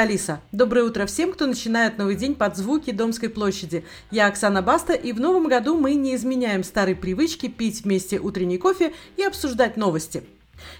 Алиса! Доброе утро всем, кто начинает новый день под звуки Домской площади. Я Оксана Баста, и в новом году мы не изменяем старой привычки пить вместе утренний кофе и обсуждать новости.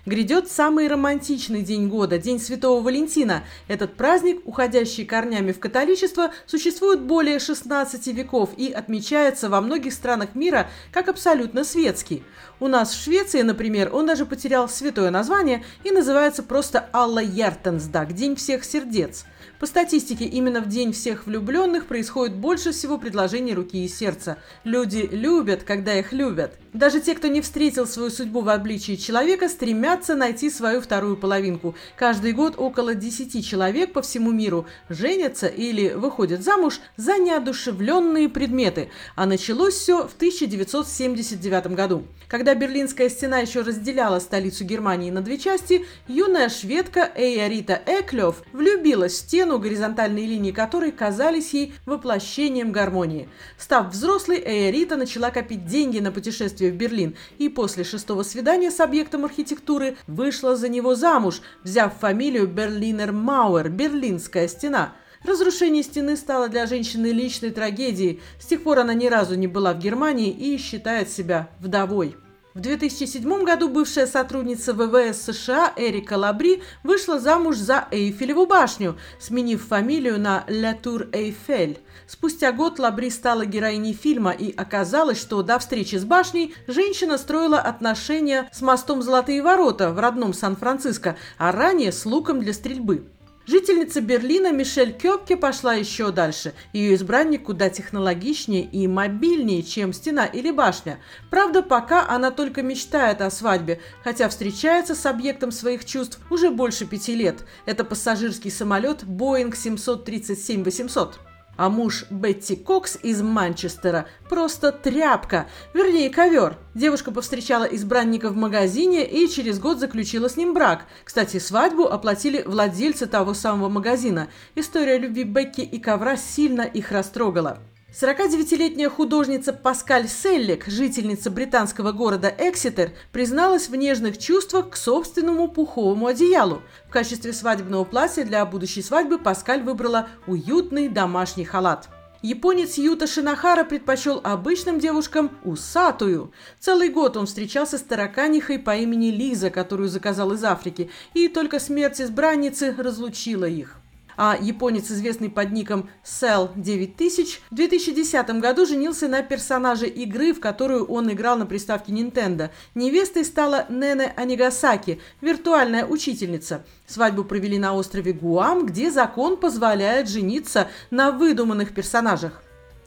Грядет самый романтичный день года – День Святого Валентина. Этот праздник, уходящий корнями в католичество, существует более 16 веков и отмечается во многих странах мира как абсолютно светский. У нас в Швеции, например, он даже потерял святое название и называется просто Алла Яртенсдаг – День всех сердец. По статистике, именно в День всех влюбленных происходит больше всего предложений руки и сердца. Люди любят, когда их любят. Даже те, кто не встретил свою судьбу в обличии человека, стремятся найти свою вторую половинку. Каждый год около 10 человек по всему миру женятся или выходят замуж за неодушевленные предметы. А началось все в 1979 году. Когда Берлинская стена еще разделяла столицу Германии на две части, юная шведка Эйарита Эклёв влюбилась в стену, горизонтальные линии которой казались ей воплощением гармонии. Став взрослой, Эйарита начала копить деньги на путешествие путешествие в Берлин и после шестого свидания с объектом архитектуры вышла за него замуж, взяв фамилию Берлинер Мауэр – Берлинская стена. Разрушение стены стало для женщины личной трагедией. С тех пор она ни разу не была в Германии и считает себя вдовой. В 2007 году бывшая сотрудница ВВС США Эрика Лабри вышла замуж за Эйфелеву башню, сменив фамилию на Ля Тур Эйфель. Спустя год Лабри стала героиней фильма, и оказалось, что до встречи с башней женщина строила отношения с мостом Золотые ворота в родном Сан-Франциско, а ранее с луком для стрельбы. Жительница Берлина Мишель Кёпке пошла еще дальше. Ее избранник куда технологичнее и мобильнее, чем стена или башня. Правда, пока она только мечтает о свадьбе, хотя встречается с объектом своих чувств уже больше пяти лет. Это пассажирский самолет Boeing 737-800 а муж Бетти Кокс из Манчестера просто тряпка, вернее ковер. Девушка повстречала избранника в магазине и через год заключила с ним брак. Кстати, свадьбу оплатили владельцы того самого магазина. История любви Бекки и ковра сильно их растрогала. 49-летняя художница Паскаль Селлик, жительница британского города Экситер, призналась в нежных чувствах к собственному пуховому одеялу. В качестве свадебного платья для будущей свадьбы Паскаль выбрала уютный домашний халат. Японец Юта Шинахара предпочел обычным девушкам усатую. Целый год он встречался с тараканихой по имени Лиза, которую заказал из Африки, и только смерть избранницы разлучила их а японец, известный под ником Cell 9000, в 2010 году женился на персонаже игры, в которую он играл на приставке Nintendo. Невестой стала Нене Анигасаки, виртуальная учительница. Свадьбу провели на острове Гуам, где закон позволяет жениться на выдуманных персонажах.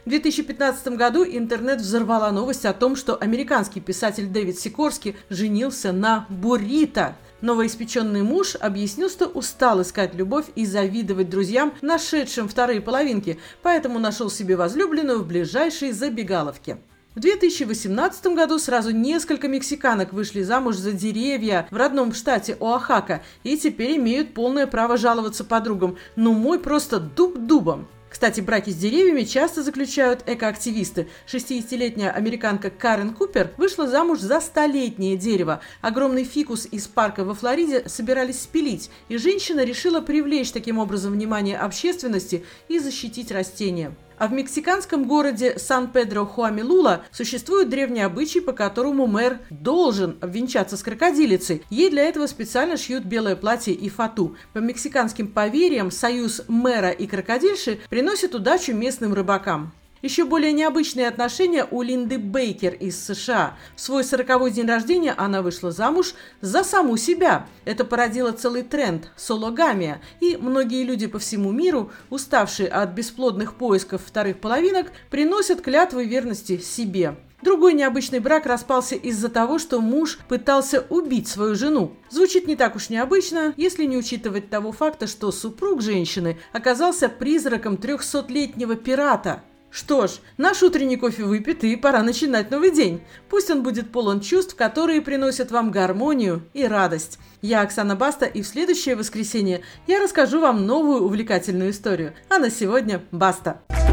В 2015 году интернет взорвала новость о том, что американский писатель Дэвид Сикорский женился на Бурита. Новоиспеченный муж объяснил, что устал искать любовь и завидовать друзьям, нашедшим вторые половинки, поэтому нашел себе возлюбленную в ближайшей забегаловке. В 2018 году сразу несколько мексиканок вышли замуж за деревья в родном штате Оахака и теперь имеют полное право жаловаться подругам. Ну мой просто дуб дубом. Кстати, браки с деревьями часто заключают экоактивисты. 60-летняя американка Карен Купер вышла замуж за столетнее дерево. Огромный фикус из парка во Флориде собирались спилить, и женщина решила привлечь таким образом внимание общественности и защитить растения. А в мексиканском городе Сан-Педро-Хуамилула существует древний обычай, по которому мэр должен обвенчаться с крокодилицей. Ей для этого специально шьют белое платье и фату. По мексиканским поверьям, союз мэра и крокодильши приносит удачу местным рыбакам. Еще более необычные отношения у Линды Бейкер из США. В свой сороковой день рождения она вышла замуж за саму себя. Это породило целый тренд – сологамия. И многие люди по всему миру, уставшие от бесплодных поисков вторых половинок, приносят клятвы верности себе. Другой необычный брак распался из-за того, что муж пытался убить свою жену. Звучит не так уж необычно, если не учитывать того факта, что супруг женщины оказался призраком трехсотлетнего пирата – что ж, наш утренний кофе выпит, и пора начинать новый день. Пусть он будет полон чувств, которые приносят вам гармонию и радость. Я Оксана Баста, и в следующее воскресенье я расскажу вам новую увлекательную историю. А на сегодня баста! Баста!